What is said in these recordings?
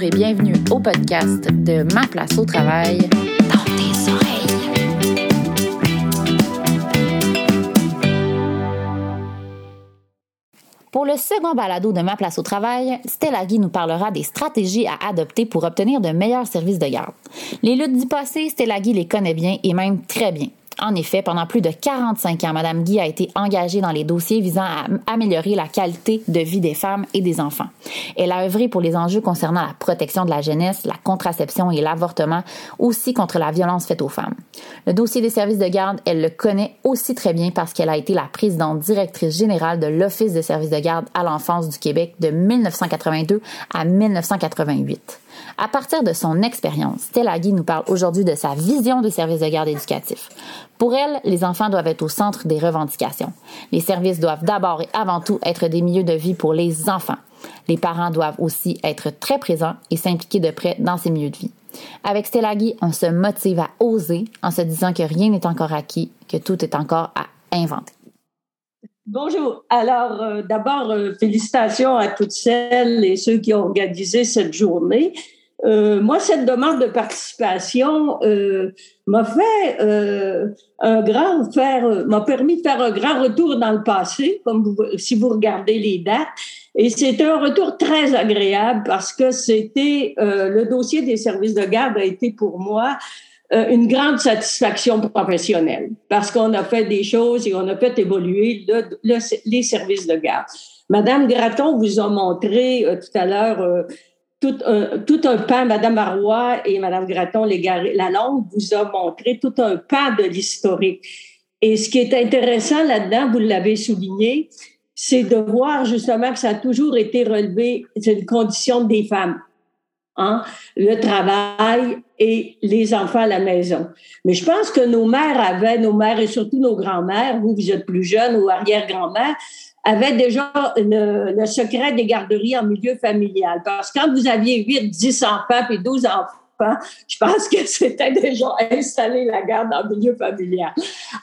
Et bienvenue au podcast de Ma place au travail dans tes oreilles. Pour le second balado de Ma place au travail, Stella Guy nous parlera des stratégies à adopter pour obtenir de meilleurs services de garde. Les luttes du passé, Stella Guy les connaît bien et même très bien. En effet, pendant plus de 45 ans, Mme Guy a été engagée dans les dossiers visant à améliorer la qualité de vie des femmes et des enfants. Elle a œuvré pour les enjeux concernant la protection de la jeunesse, la contraception et l'avortement, aussi contre la violence faite aux femmes. Le dossier des services de garde, elle le connaît aussi très bien parce qu'elle a été la présidente directrice générale de l'Office des services de garde à l'enfance du Québec de 1982 à 1988. À partir de son expérience, Stella Guy nous parle aujourd'hui de sa vision des services de garde éducatifs. Pour elle, les enfants doivent être au centre des revendications. Les services doivent d'abord et avant tout être des milieux de vie pour les enfants. Les parents doivent aussi être très présents et s'impliquer de près dans ces milieux de vie. Avec Stella Guy, on se motive à oser en se disant que rien n'est encore acquis, que tout est encore à inventer. Bonjour. Alors, euh, d'abord, euh, félicitations à toutes celles et ceux qui ont organisé cette journée. Euh, moi, cette demande de participation euh, m'a fait euh, un grand faire, m'a permis de faire un grand retour dans le passé, comme si vous regardez les dates. Et c'était un retour très agréable parce que c'était le dossier des services de garde a été pour moi une grande satisfaction professionnelle parce qu'on a fait des choses et on a fait évoluer les services de garde. Madame Graton vous a montré tout à l'heure tout un, tout un pan, Madame Marois et Madame la langue vous a montré tout un pan de l'historique. Et ce qui est intéressant là-dedans, vous l'avez souligné, c'est de voir justement que ça a toujours été relevé, c'est une condition des femmes. Hein? Le travail et les enfants à la maison. Mais je pense que nos mères avaient, nos mères et surtout nos grands-mères, vous, vous êtes plus jeunes ou arrière-grand-mères, avait déjà le, secret des garderies en milieu familial. Parce que quand vous aviez 8, 10 enfants et 12 enfants, je pense que c'était déjà installé la garde en milieu familial.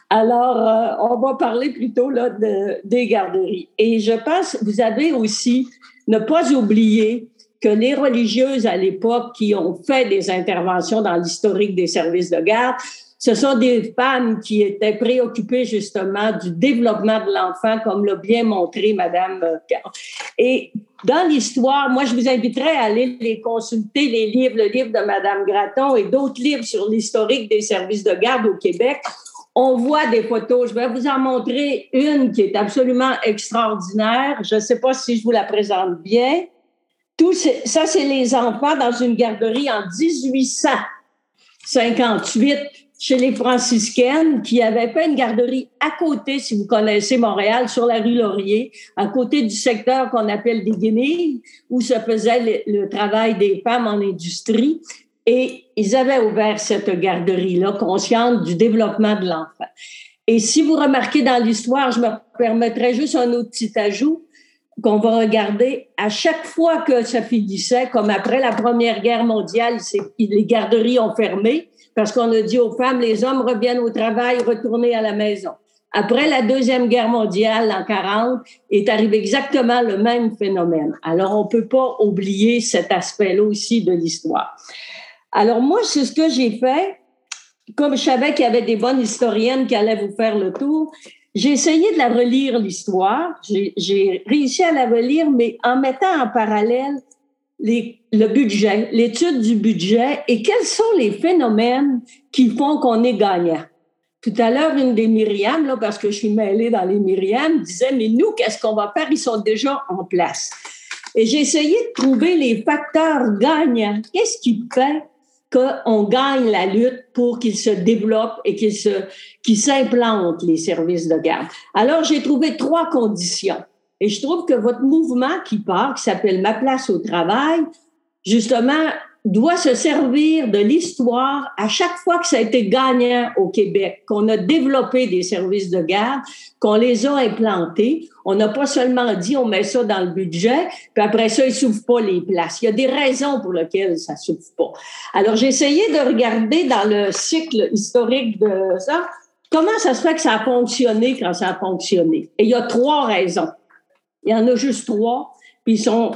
Alors, euh, on va parler plutôt là, de, des garderies. Et je pense, vous avez aussi ne pas oublier que les religieuses à l'époque qui ont fait des interventions dans l'historique des services de garde ce sont des femmes qui étaient préoccupées justement du développement de l'enfant, comme l'a bien montré Madame. Euh, et dans l'histoire, moi, je vous inviterais à aller les consulter, les livres, le livre de Madame Graton et d'autres livres sur l'historique des services de garde au Québec. On voit des photos. Je vais vous en montrer une qui est absolument extraordinaire. Je ne sais pas si je vous la présente bien. Tout ça, c'est les enfants dans une garderie en 1858 chez les franciscaines qui avaient fait une garderie à côté, si vous connaissez Montréal, sur la rue Laurier, à côté du secteur qu'on appelle des Guenilles, où se faisait le, travail des femmes en industrie. Et ils avaient ouvert cette garderie-là, consciente du développement de l'enfant. Et si vous remarquez dans l'histoire, je me permettrai juste un autre petit ajout qu'on va regarder à chaque fois que ça finissait, comme après la Première Guerre mondiale, les garderies ont fermé parce qu'on a dit aux femmes, les hommes reviennent au travail, retournez à la maison. Après la Deuxième Guerre mondiale, en 40, est arrivé exactement le même phénomène. Alors, on peut pas oublier cet aspect-là aussi de l'histoire. Alors, moi, c'est ce que j'ai fait. Comme je savais qu'il y avait des bonnes historiennes qui allaient vous faire le tour, j'ai essayé de la relire, l'histoire. J'ai réussi à la relire, mais en mettant en parallèle le budget, l'étude du budget et quels sont les phénomènes qui font qu'on est gagnant. Tout à l'heure, une des Myriam, là, parce que je suis mêlée dans les Myriam, disait, mais nous, qu'est-ce qu'on va faire? Ils sont déjà en place. Et j'ai essayé de trouver les facteurs gagnants. Qu'est-ce qui fait qu'on gagne la lutte pour qu'ils se développent et qu'ils se, qu'ils s'implantent, les services de garde? Alors, j'ai trouvé trois conditions. Et je trouve que votre mouvement qui part, qui s'appelle Ma place au travail, justement, doit se servir de l'histoire à chaque fois que ça a été gagnant au Québec, qu'on a développé des services de garde, qu'on les a implantés. On n'a pas seulement dit on met ça dans le budget, puis après ça, ils s'ouvrent pas les places. Il y a des raisons pour lesquelles ça s'ouvre pas. Alors, j'ai essayé de regarder dans le cycle historique de ça, comment ça se fait que ça a fonctionné quand ça a fonctionné. Et il y a trois raisons. Il y en a juste trois, puis ils sont,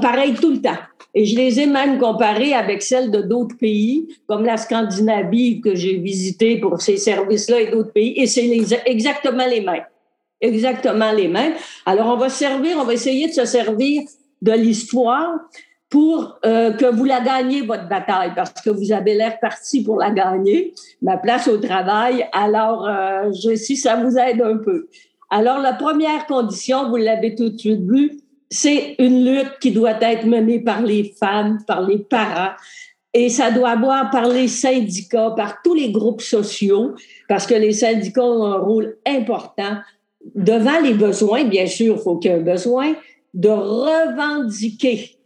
pareils tout le temps. Et je les ai même comparées avec celles de d'autres pays, comme la Scandinavie que j'ai visité pour ces services-là et d'autres pays, et c'est exactement les mêmes. Exactement les mêmes. Alors, on va servir, on va essayer de se servir de l'histoire pour euh, que vous la gagniez, votre bataille, parce que vous avez l'air parti pour la gagner, ma place au travail. Alors, euh, je, si ça vous aide un peu. Alors, la première condition, vous l'avez tout de suite vu, c'est une lutte qui doit être menée par les femmes, par les parents, et ça doit avoir par les syndicats, par tous les groupes sociaux, parce que les syndicats ont un rôle important devant les besoins, bien sûr, il faut qu'il y ait un besoin, de revendiquer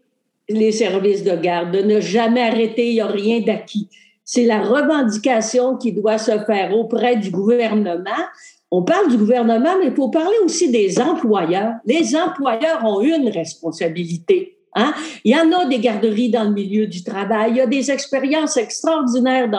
les services de garde, de ne jamais arrêter, il n'y a rien d'acquis. C'est la revendication qui doit se faire auprès du gouvernement. On parle du gouvernement, mais il faut parler aussi des employeurs. Les employeurs ont une responsabilité. Hein? Il y en a des garderies dans le milieu du travail. Il y a des expériences extraordinaires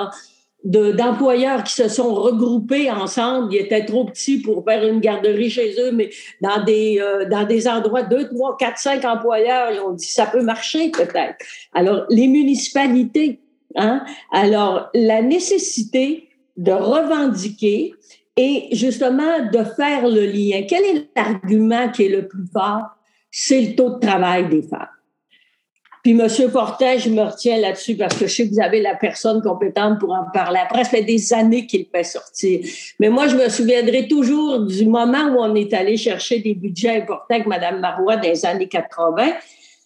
d'employeurs qui se sont regroupés ensemble. Ils étaient trop petits pour faire une garderie chez eux, mais dans des, euh, dans des endroits, deux, trois, quatre, cinq employeurs, ils ont dit ça peut marcher peut-être. Alors, les municipalités, hein? Alors, la nécessité de revendiquer et justement de faire le lien. Quel est l'argument qui est le plus fort? C'est le taux de travail des femmes. Puis M. Fortin, je me retiens là-dessus parce que je sais que vous avez la personne compétente pour en parler. Après, ça fait des années qu'il fait sortir. Mais moi, je me souviendrai toujours du moment où on est allé chercher des budgets importants avec Mme Marois dans les années 80.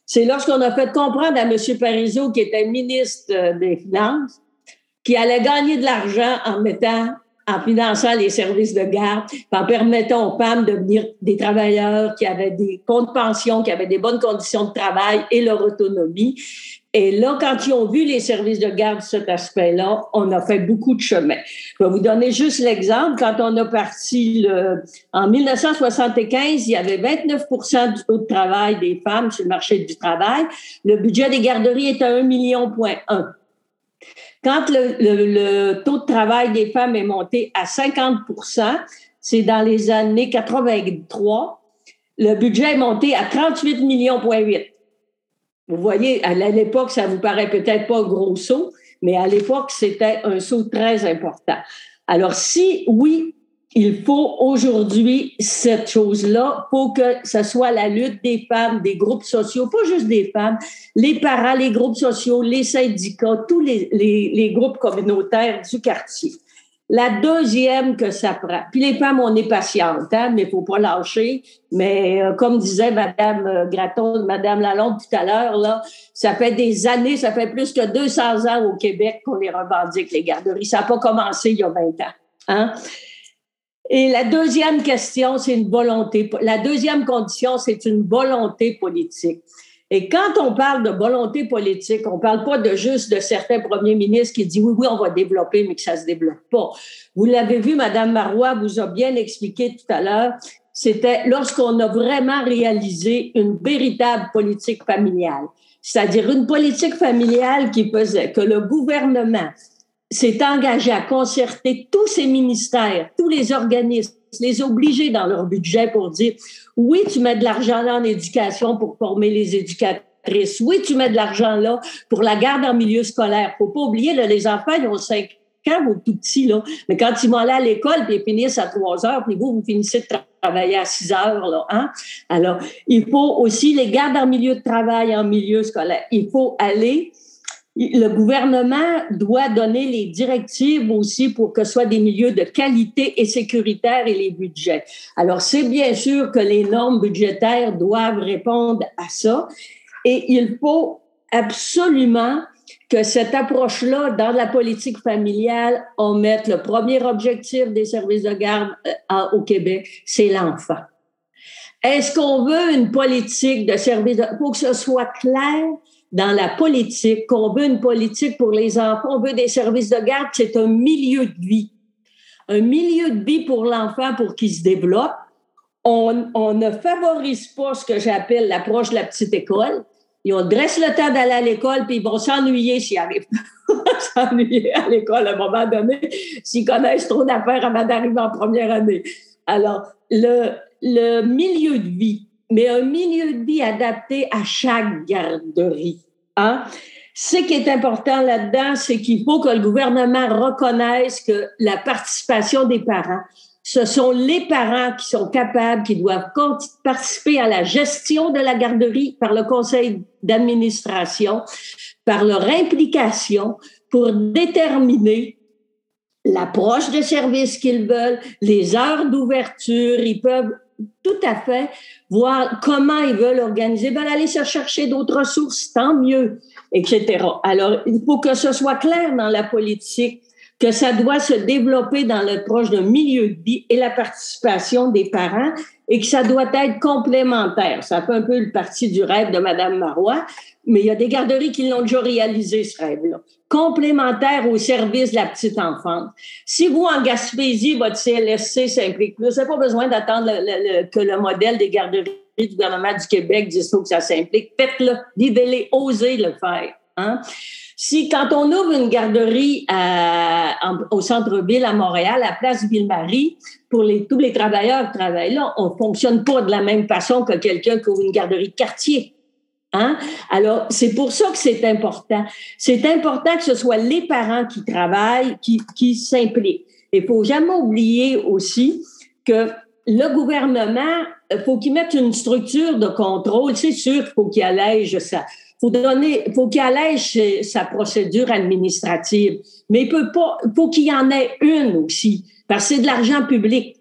C'est lorsqu'on a fait comprendre à M. Parizeau, qui était ministre des Finances, qu'il allait gagner de l'argent en mettant en finançant les services de garde, en permettant aux femmes de devenir des travailleurs qui avaient des comptes pension, qui avaient des bonnes conditions de travail et leur autonomie. Et là, quand ils ont vu les services de garde, cet aspect-là, on a fait beaucoup de chemin. Je vais vous donner juste l'exemple. Quand on a parti le, en 1975, il y avait 29% du taux de travail des femmes sur le marché du travail. Le budget des garderies était à 1 million. Quand le, taux de travail des femmes est monté à 50% c'est dans les années 83, le budget est monté à 38 millions. Vous voyez, à l'époque, ça vous paraît peut-être pas gros saut, mais à l'époque, c'était un saut très important. Alors, si oui, il faut aujourd'hui cette chose-là pour que ce soit la lutte des femmes, des groupes sociaux, pas juste des femmes, les parents, les groupes sociaux, les syndicats, tous les, groupes communautaires du quartier. La deuxième que ça prend, puis les femmes, on est patientes, hein, mais il faut pas lâcher. Mais euh, comme disait Madame euh, Graton, Madame Lalonde tout à l'heure, là, ça fait des années, ça fait plus que 200 ans au Québec qu'on les revendique, les garderies. Ça n'a pas commencé il y a 20 ans. Hein? Et la deuxième question, c'est une volonté. La deuxième condition, c'est une volonté politique. Et quand on parle de volonté politique, on parle pas de juste de certains premiers ministres qui disent oui, oui, on va développer, mais que ça se développe pas. Vous l'avez vu, Madame Marois vous a bien expliqué tout à l'heure. C'était lorsqu'on a vraiment réalisé une véritable politique familiale. C'est-à-dire une politique familiale qui faisait que le gouvernement s'est engagé à concerter tous ces ministères, tous les organismes, les obliger dans leur budget pour dire oui, tu mets de l'argent là en éducation pour former les éducatrices. Oui, tu mets de l'argent là pour la garde en milieu scolaire. Faut pas oublier, là, les enfants, ils ont cinq ans ou tout petits, là. Mais quand ils vont aller à l'école, puis ils finissent à trois heures, puis vous, vous finissez de travailler à six heures, là, hein? Alors, il faut aussi les gardes en milieu de travail, en milieu scolaire. Il faut aller le gouvernement doit donner les directives aussi pour que ce soit des milieux de qualité et sécuritaires et les budgets. Alors, c'est bien sûr que les normes budgétaires doivent répondre à ça et il faut absolument que cette approche-là, dans la politique familiale, on mette le premier objectif des services de garde euh, au Québec, c'est l'enfant. Est-ce qu'on veut une politique de services de... pour que ce soit clair, dans la politique, qu'on veut une politique pour les enfants, on veut des services de garde, c'est un milieu de vie. Un milieu de vie pour l'enfant pour qu'il se développe. On, on, ne favorise pas ce que j'appelle l'approche de la petite école. Ils ont dresse le temps d'aller à l'école, puis ils vont s'ennuyer s'ils arrivent s'ennuyer à l'école à un moment donné, s'ils connaissent trop d'affaires avant d'arriver en première année. Alors, le milieu de vie, mais un milieu de vie adapté à chaque garderie. Hein? Ce qui est important là-dedans, c'est qu'il faut que le gouvernement reconnaisse que la participation des parents, ce sont les parents qui sont capables, qui doivent participer à la gestion de la garderie par le conseil d'administration, par leur implication pour déterminer l'approche de service qu'ils veulent, les heures d'ouverture. Ils peuvent tout à fait voir comment ils veulent organiser. Ben, aller se chercher d'autres ressources, tant mieux, etc. Alors, il faut que ce soit clair dans la politique que ça doit se développer dans le proche d'un milieu de vie et la participation des parents et que ça doit être complémentaire. Ça fait un peu le parti du rêve de Madame Marois, mais il y a des garderies qui l'ont déjà réalisé, ce rêve-là. Complémentaire au service de la petite enfance. Si vous, en Gaspésie, votre CLSC s'implique plus, vous n'avez pas besoin d'attendre que le modèle des garderies du gouvernement du Québec dise que ça s'implique. Faites-le, dites-le, osez le faire. Hein? Si quand on ouvre une garderie au centre-ville à Montréal, à Place Ville-Marie, pour les, tous les travailleurs qui travaillent là, on fonctionne pas de la même façon que quelqu'un qui ouvre une garderie de quartier. Hein? Alors, c'est pour ça que c'est important. C'est important que ce soit les parents qui travaillent, qui, qui s'impliquent. Il faut jamais oublier aussi que le gouvernement, faut qu'il mette une structure de contrôle. C'est sûr faut qu'il allège ça faut donner, faut qu'il allège sa procédure administrative, mais il peut pas, faut qu'il y en ait une aussi, parce que c'est de l'argent public.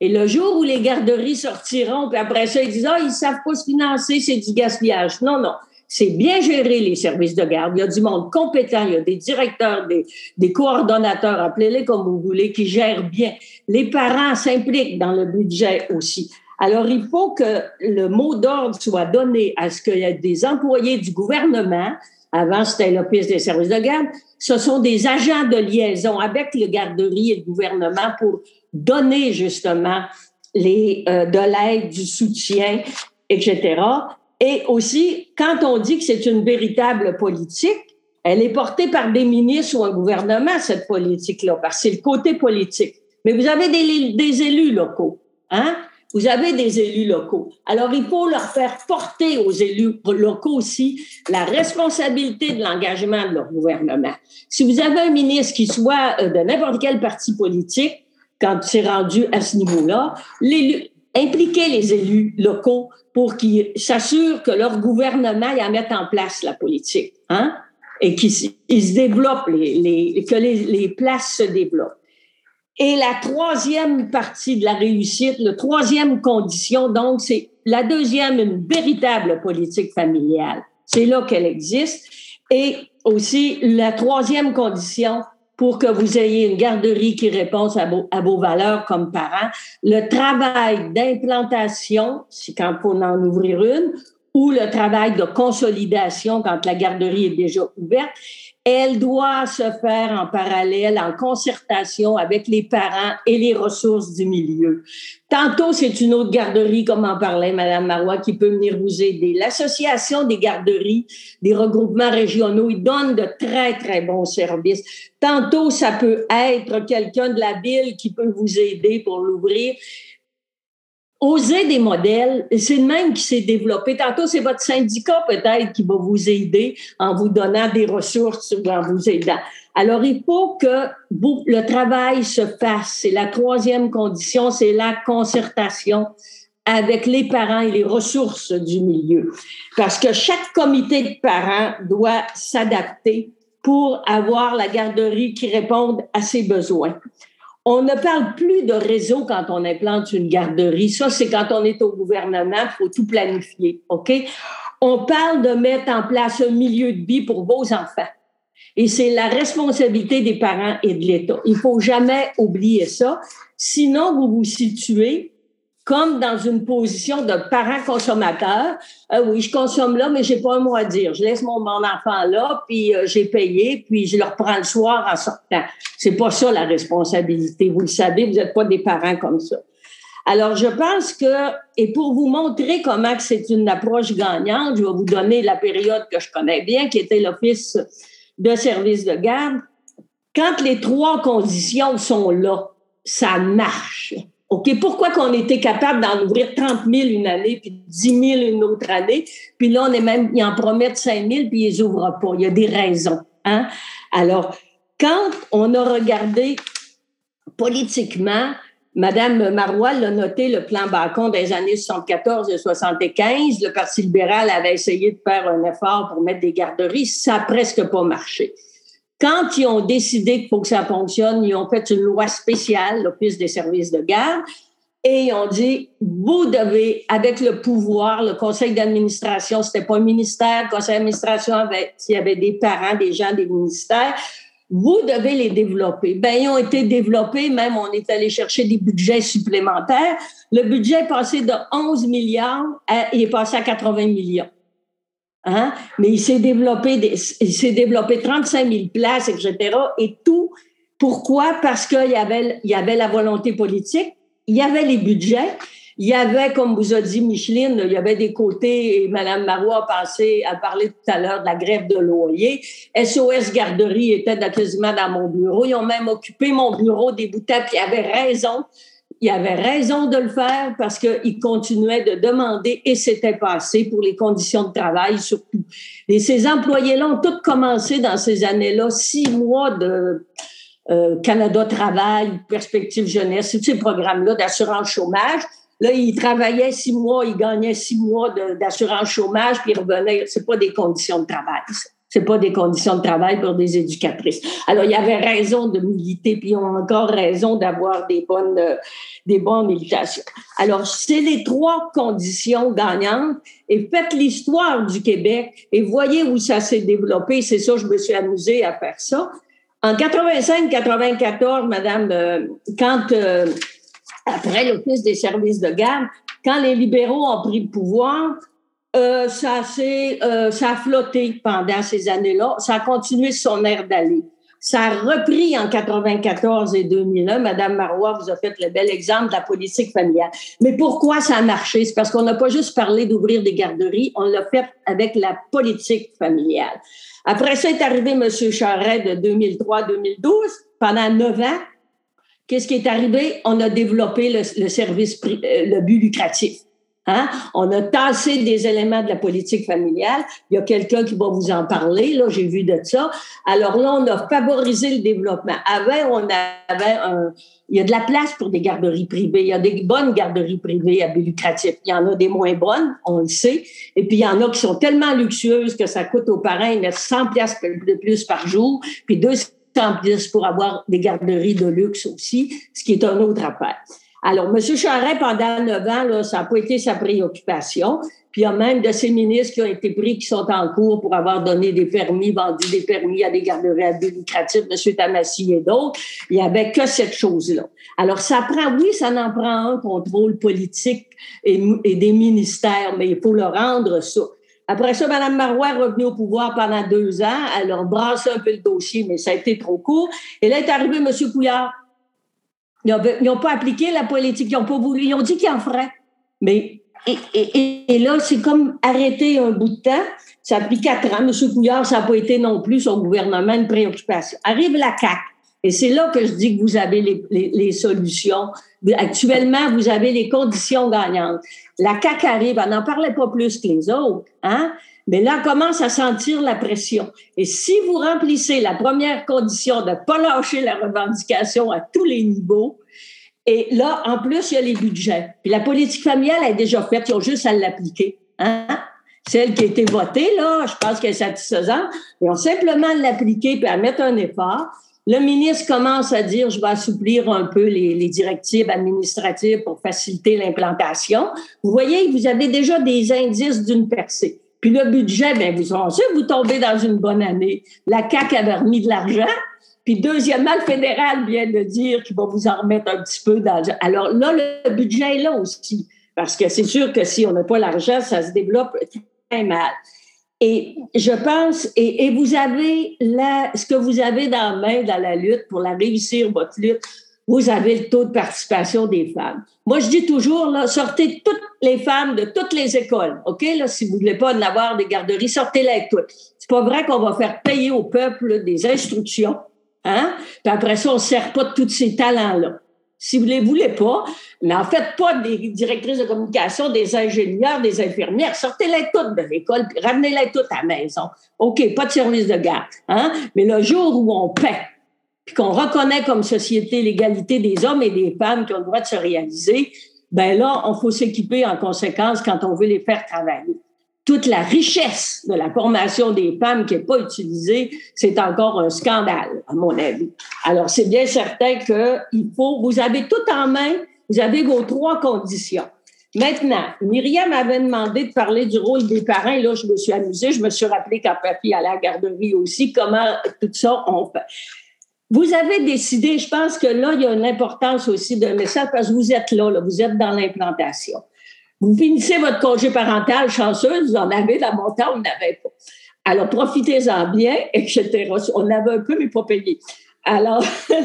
Et le jour où les garderies sortiront, puis après ça, ils disent, ah, ils savent pas se financer, c'est du gaspillage. Non, non. C'est bien gérer les services de garde. Il y a du monde compétent, il y a des directeurs, des coordonnateurs, appelez-les comme vous voulez, qui gèrent bien. Les parents s'impliquent dans le budget aussi. Alors, il faut que le mot d'ordre soit donné à ce qu'il y ait des employés du gouvernement. Avant, c'était l'Office des services de garde. Ce sont des agents de liaison avec les garderies et le gouvernement pour donner justement les, euh, de l'aide, du soutien, etc. Et aussi, quand on dit que c'est une véritable politique, elle est portée par des ministres ou un gouvernement, cette politique-là, parce que c'est le côté politique. Mais vous avez des, des élus locaux. Hein? Vous avez des élus locaux. Alors, il faut leur faire porter aux élus locaux aussi la responsabilité de l'engagement de leur gouvernement. Si vous avez un ministre qui soit euh, de n'importe quel parti politique, quand c'est rendu à ce niveau-là, impliquer les élus locaux pour qu'ils s'assurent que leur gouvernement y a mettre en place la politique, hein, et qu'ils se développent, les, que les places se développent. Et la troisième partie de la réussite, la troisième condition, donc, c'est la deuxième, une véritable politique familiale. C'est là qu'elle existe. Et aussi, la troisième condition pour que vous ayez une garderie qui répond à vos, valeurs comme parents, le travail d'implantation, si quand on en ouvrir une, ou le travail de consolidation quand la garderie est déjà ouverte, elle doit se faire en parallèle, en concertation avec les parents et les ressources du milieu. Tantôt, c'est une autre garderie, comme en parlait Madame Marois, qui peut venir vous aider. L'association des garderies, des regroupements régionaux, ils donnent de très, très bons services. Tantôt, ça peut être quelqu'un de la ville qui peut vous aider pour l'ouvrir oser des modèles, c'est le même qui s'est développé. Tantôt, c'est votre syndicat peut-être qui va vous aider en vous donnant des ressources ou en vous aidant. Alors, il faut que le travail se fasse. C'est la troisième condition, c'est la concertation avec les parents et les ressources du milieu. Parce que chaque comité de parents doit s'adapter pour avoir la garderie qui réponde à ses besoins. On ne parle plus de réseau quand on implante une garderie. Ça, c'est quand on est au gouvernement, il faut tout planifier, OK? On parle de mettre en place un milieu de vie pour vos enfants. Et c'est la responsabilité des parents et de l'État. Il faut jamais oublier ça. Sinon, vous vous situez comme dans une position de parent consommateur. Euh, oui, je consomme là, mais j'ai pas un mot à dire. Je laisse mon, enfant là, puis euh, j'ai payé, puis je le reprends le soir en sortant. C'est pas ça la responsabilité. Vous le savez, vous n'êtes pas des parents comme ça. Alors, je pense que, et pour vous montrer comment c'est une approche gagnante, je vais vous donner la période que je connais bien, qui était l'Office de service de garde. Quand les trois conditions sont là, ça marche. OK, pourquoi qu'on était capable d'en ouvrir 30 000 une année, puis 10 000 une autre année, puis là, on est même, ils en promettent 5 000, puis ils ouvrent pas. Il y a des raisons. Hein? Alors, quand on a regardé politiquement, Madame Marois l'a noté, le plan Bacon des années 74 et 75. Le Parti libéral avait essayé de faire un effort pour mettre des garderies. Ça n'a presque pas marché. Quand ils ont décidé qu'il faut que ça fonctionne, ils ont fait une loi spéciale, l'Office des services de garde, et ils ont dit, vous devez, avec le pouvoir, le conseil d'administration, c'était pas un ministère, le conseil d'administration, s'il y avait des parents, des gens des ministères, vous devez les développer. Ben, ils ont été développés, même on est allé chercher des budgets supplémentaires. Le budget est passé de 11 milliards, il est passé à 80 millions. Hein? Mais il s'est développé, il s'est développé 35 000 places, etc. Et tout, pourquoi? Parce qu'il y avait, il y avait la volonté politique, il y avait les budgets, il y avait, comme vous a dit Micheline, il y avait des côtés, et Mme Marois a, a parlé tout à l'heure de la grève de loyer. SOS Garderie était quasiment dans mon bureau. Ils ont même occupé mon bureau des bouteilles, puis ils avaient raison. Ils avaient raison de le faire parce qu'ils continuaient de demander et c'était passé pour les conditions de travail surtout. Et ces employés-là ont tous commencé dans ces années-là, six mois de euh, Canada Travail, Perspective Jeunesse, tous ces programmes-là d'assurance chômage. Là, il travaillait six mois, il gagnait six mois d'assurance chômage, puis il revenait. C'est pas des conditions de travail. C'est pas des conditions de travail pour des éducatrices. Alors, il y avait raison de militer, puis ils ont encore raison d'avoir des bonnes, euh, des bonnes militations. Alors, c'est les trois conditions gagnantes. Et faites l'histoire du Québec et voyez où ça s'est développé. C'est ça, je me suis amusée à faire ça. En 85-94, Madame, euh, quand euh, après l'Office des services de garde, quand les libéraux ont pris le pouvoir, euh, ça, euh, ça a flotté pendant ces années-là. Ça a continué son air d'aller. Ça a repris en 94 et 2001. Madame Marois vous a fait le bel exemple de la politique familiale. Mais pourquoi ça a marché? C'est parce qu'on n'a pas juste parlé d'ouvrir des garderies, on l'a fait avec la politique familiale. Après ça est arrivé M. Charret de 2003-2012. Pendant neuf ans, Qu'est-ce qui est arrivé? On a développé le, service, euh, le but lucratif. Hein? On a tassé des éléments de la politique familiale. Il y a quelqu'un qui va vous en parler. Là, j'ai vu de ça. Alors là, on a favorisé le développement. Avant, on avait un, il y a de la place pour des garderies privées. Il y a des bonnes garderies privées à but lucratif. Il y en a des moins bonnes, on le sait. Et puis, il y en a qui sont tellement luxueuses que ça coûte aux parents, ils mettent 100 pièces de plus par jour, puis 200 pour avoir des garderies de luxe aussi, ce qui est un autre affaire. Alors, M. Charest, pendant neuf ans, là, ça n'a pas été sa préoccupation. Puis il y a même de ces ministres qui ont été pris, qui sont en cours pour avoir donné des permis, vendu des permis à des garderies lucratif, M. Tamassi et d'autres. Il n'y avait que cette chose-là. Alors, ça prend, oui, ça en prend un contrôle politique et, et des ministères, mais il faut le rendre ça. Après ça, Mme Marois est revenue au pouvoir pendant deux ans. Elle a brassé un peu le dossier, mais ça a été trop court. Et là est arrivé M. Couillard. Ils n'ont pas appliqué la politique, ils n'ont pas voulu, ils ont dit qu'ils en feraient. Mais et, là, c'est comme arrêter un bout de temps. Ça a pris quatre ans. M. Couillard, ça n'a pas été non plus son gouvernement une préoccupation. Arrive la CAQ. Et c'est là que je dis que vous avez les, les solutions. Actuellement, vous avez les conditions gagnantes. La CAQ arrive, on n'en parlait pas plus que les autres, hein? Mais là, commence à sentir la pression. Et si vous remplissez la première condition de ne pas lâcher la revendication à tous les niveaux, et là, en plus, il y a les budgets. Puis la politique familiale est déjà faite, ils ont juste à l'appliquer. Hein? Celle qui a été votée, là, je pense qu'elle est satisfaisante. Ils ont simplement l'appliquer puis à mettre un effort. Le ministre commence à dire, je vais assouplir un peu les, directives administratives pour faciliter l'implantation. Vous voyez, vous avez déjà des indices d'une percée. Puis le budget, bien, vous pensez, vous tombez dans une bonne année. La CAQ avait remis de l'argent. Puis deuxièmement, le fédéral vient de dire qu'il va vous en remettre un petit peu d'argent. Alors là, le budget est là aussi. Parce que c'est sûr que si on n'a pas l'argent, ça se développe très mal. Et je pense, et, vous avez là, ce que vous avez dans la main dans la lutte pour la réussir, votre lutte, vous avez le taux de participation des femmes. Moi, je dis toujours, sortez toutes les femmes de toutes les écoles, OK? Si vous ne voulez pas en avoir des garderies, sortez-les avec toutes. C'est pas vrai qu'on va faire payer au peuple des instructions, hein? Puis après ça, on ne sert pas de tous ces talents-là. Si vous ne les voulez pas, n'en faites pas des directrices de communication, des ingénieurs, des infirmières. Sortez-les toutes de l'école, ramenez-les toutes à la maison. OK, pas de service de garde. Hein? Mais le jour où on paie, puis qu'on reconnaît comme société l'égalité des hommes et des femmes qui ont le droit de se réaliser, ben là, on faut s'équiper en conséquence quand on veut les faire travailler toute la richesse de la formation des femmes qui n'est pas utilisée, c'est encore un scandale, à mon avis. Alors, c'est bien certain qu'il faut, vous avez tout en main, vous avez vos trois conditions. Maintenant, Myriam m'avait demandé de parler du rôle des parents. Là, je me suis amusée. Je me suis rappelé quand papy à la garderie aussi, comment tout ça on fait. Vous avez décidé, je pense que là, il y a une importance aussi d'un message parce que vous êtes là, là vous êtes dans l'implantation. Vous finissez votre congé parental chanceuse, vous en avez, dans mon temps, on n'avait pas. Alors, profitez-en bien, etc. On avait un peu, mais pas payé. Alors,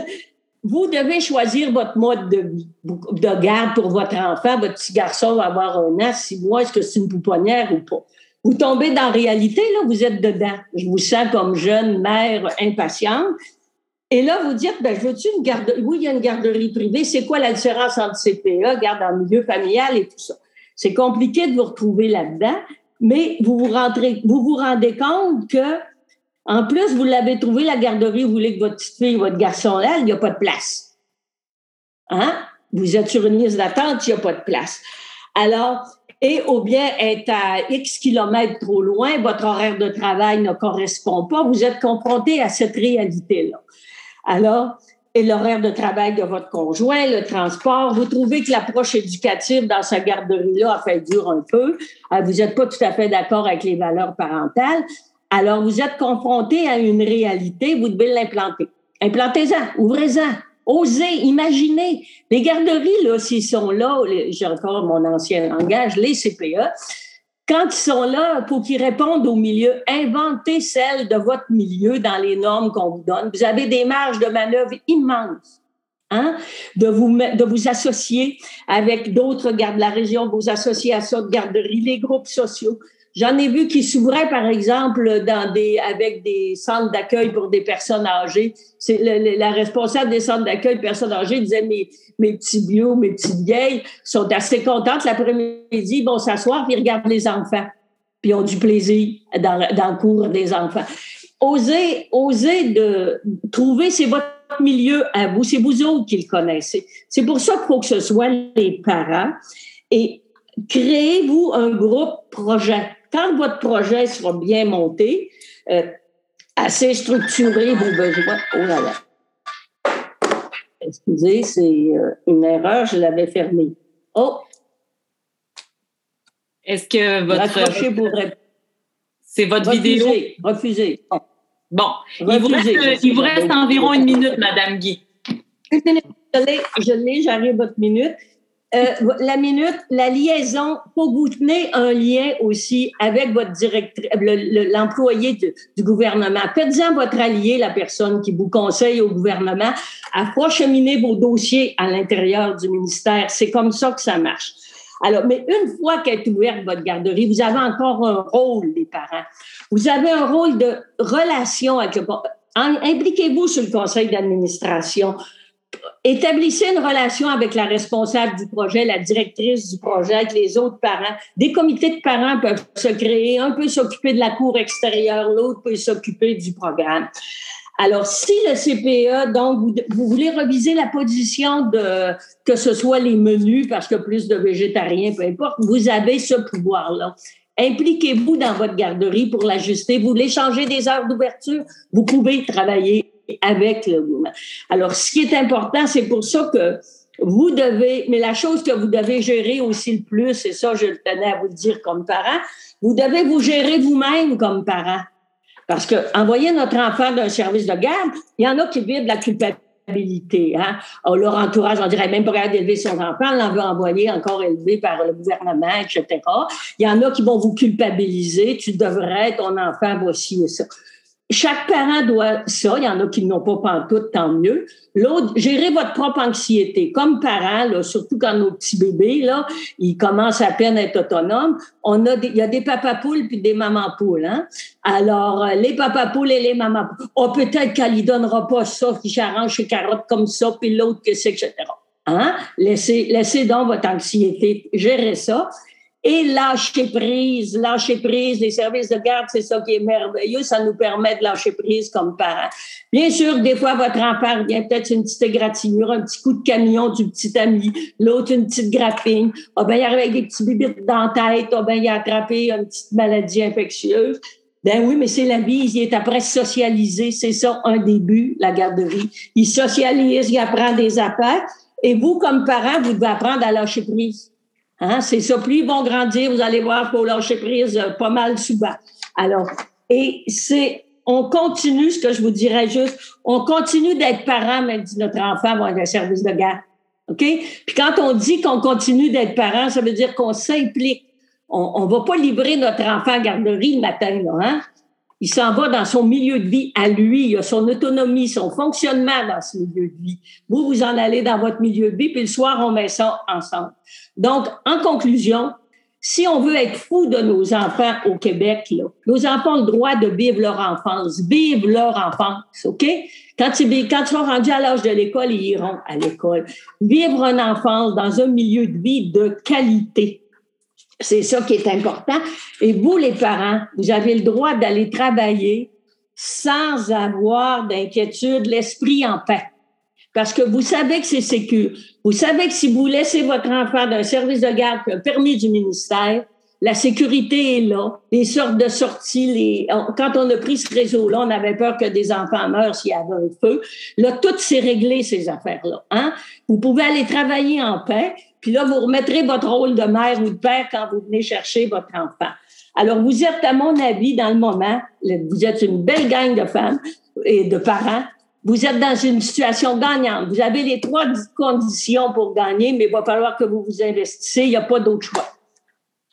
vous devez choisir votre mode de, de garde pour votre enfant. Votre petit garçon va avoir un an, six mois. Est-ce que c'est une pouponnière ou pas? Vous tombez dans la réalité, là, vous êtes dedans. Je vous sens comme jeune mère impatiente. Et là, vous dites, ben, veux-tu une garderie? Oui, il y a une garderie privée. C'est quoi la différence entre CPA, garde en milieu familial et tout ça? C'est compliqué de vous retrouver là-dedans, mais vous vous, rentrez, vous vous rendez compte que, en plus, vous l'avez trouvé, la garderie, vous voulez que votre petite fille, votre garçon là, il n'y a pas de place. Hein? Vous êtes sur une liste d'attente, il n'y a pas de place. Alors, et ou bien être à X kilomètres trop loin, votre horaire de travail ne correspond pas, vous êtes confronté à cette réalité-là. Alors, et l'horaire de travail de votre conjoint, le transport. Vous trouvez que l'approche éducative dans sa garderie-là a fait dur un peu. Euh, vous n'êtes pas tout à fait d'accord avec les valeurs parentales. Alors, vous êtes confronté à une réalité, vous devez l'implanter. Implantez-en, ouvrez-en, osez, imaginez. Les garderies, là, s'ils sont là, j'ai encore mon ancien langage, les CPE, quand ils sont là, pour qu'ils répondent au milieu, inventez celle de votre milieu dans les normes qu'on vous donne. Vous avez des marges de manœuvre immenses. Hein? De, vous, de vous associer avec d'autres gardes de la région, vos associations de garderie, les groupes sociaux. J'en ai vu qui s'ouvraient, par exemple, dans des, avec des centres d'accueil pour des personnes âgées. C'est la responsable des centres d'accueil personnes âgées disait mes, mes petits vieux, mes petites vieilles sont assez contentes l'après-midi, vont s'asseoir puis regardent les enfants, puis ont du plaisir dans, dans le cours des enfants. Osez, osez de trouver, c'est votre milieu à vous, c'est vous autres qui le connaissez. C'est pour ça qu'il faut que ce soit les parents. Et créez-vous un groupe projet quand votre projet sera bien monté, euh, assez structuré vos besoins. Oh là là. Excusez, c'est euh, une erreur, je l'avais fermée. Oh! Est-ce que votre. C'est votre vidéo? Refusé. Bon. Il vous reste, il vous reste environ une minute, Madame Guy. Je l'ai, j'arrive votre minute. Euh, la minute, la liaison, pour vous tenir un lien aussi avec votre directrice, l'employé du gouvernement. Faites-en votre allié, la personne qui vous conseille au gouvernement, à cheminer vos dossiers à l'intérieur du ministère. C'est comme ça que ça marche. Alors, mais une fois qu'est ouverte votre garderie, vous avez encore un rôle, les parents. Vous avez un rôle de relation avec le... Impliquez-vous sur le conseil d'administration établissez une relation avec la responsable du projet, la directrice du projet, avec les autres parents. Des comités de parents peuvent se créer. Un peut s'occuper de la cour extérieure, l'autre peut s'occuper du programme. Alors, si le CPE, donc, vous, voulez reviser la position de que ce soit les menus, parce que plus de végétariens, peu importe, vous avez ce pouvoir-là. Impliquez-vous dans votre garderie pour l'ajuster. Vous voulez changer des heures d'ouverture, vous pouvez travailler avec le mouvement. Alors, ce qui est important, c'est pour ça que vous devez, mais la chose que vous devez gérer aussi le plus, et ça, je tenais à vous le dire comme parent, vous devez vous gérer vous-même comme parent. Parce que envoyer notre enfant d'un service de garde, il y en a qui vivent de la culpabilité. Hein? Leur entourage, on dirait même pas capable d'élever son enfant, on l'en veut envoyer encore élevé par le gouvernement, etc. Il y en a qui vont vous culpabiliser, tu devrais, ton enfant, voici et ça. Chaque parent doit ça. Il y en a qui n'ont pas pantoute, tant mieux. L'autre, gérer votre propre anxiété. Comme parent, là, surtout quand nos petits bébés, là, ils commencent à peine à être autonomes, on a il y a des papas poules puis des mamans poules, hein. Alors, euh, les papas poules et les mamans poules. Oh, peut-être qu'elle lui donnera pas ça, qu'il s'arrange ses carottes comme ça, puis l'autre que c'est, etc. Hein? Laissez, laissez donc votre anxiété gérer ça et lâcher prise, lâcher prise, les services de garde, c'est ça qui est merveilleux, ça nous permet de lâcher prise comme parents. Bien sûr, des fois, votre enfant vient peut-être une petite égratignure, un petit coup de camion du petit ami, l'autre une petite grappine, ah ben, il arrive avec des petits bibites dans la tête, ah ben, il a attrapé une petite maladie infectieuse. Ben oui, mais c'est la vie, il est après socialisé, c'est ça un début, la garderie. Il socialise, il apprend des affaires, et vous, comme parents, vous devez apprendre à lâcher prise. Hein? C'est ça. Plus ils vont grandir, vous allez voir, pour lâcher prise euh, pas mal souvent. Alors, et c'est, on continue, ce que je vous dirais juste, on continue d'être parent, même si notre enfant va avoir un service de garde. OK? Puis quand on dit qu'on continue d'être parent, ça veut dire qu'on s'implique. On ne va pas livrer notre enfant à garderie le matin, là, hein? Il s'en va dans son milieu de vie à lui, il a son autonomie, son fonctionnement dans ce milieu de vie. Vous, vous en allez dans votre milieu de vie, puis le soir, on met ça ensemble. Donc, en conclusion, si on veut être fou de nos enfants au Québec, là, nos enfants ont le droit de vivre leur enfance, vivre leur enfance, OK? Quand ils, quand ils sont rendus à l'âge de l'école, ils iront à l'école. Vivre une enfance dans un milieu de vie de qualité. C'est ça qui est important. Et vous, les parents, vous avez le droit d'aller travailler sans avoir d'inquiétude, l'esprit en paix. Parce que vous savez que c'est sécur. Vous savez que si vous laissez votre enfant d'un service de garde, un permis du ministère, la sécurité est là, les sortes de sorties, les... quand on a pris ce réseau-là, on avait peur que des enfants meurent s'il y avait un feu. Là, tout s'est réglé, ces affaires-là. Hein? Vous pouvez aller travailler en paix, puis là, vous remettrez votre rôle de mère ou de père quand vous venez chercher votre enfant. Alors, vous êtes, à mon avis, dans le moment, vous êtes une belle gang de femmes et de parents. Vous êtes dans une situation gagnante. Vous avez les trois conditions pour gagner, mais il va falloir que vous vous investissez. Il n'y a pas d'autre choix.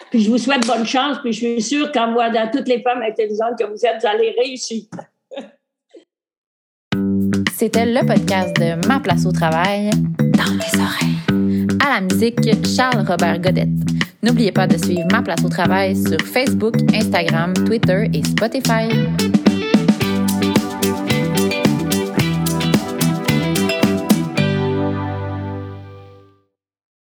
Puis je vous souhaite bonne chance, puis je suis sûre qu'en voyant toutes les femmes intelligentes que vous êtes, vous allez réussir. C'était le podcast de Ma place au travail dans mes oreilles à la musique Charles Robert Godette. N'oubliez pas de suivre Ma place au travail sur Facebook, Instagram, Twitter et Spotify.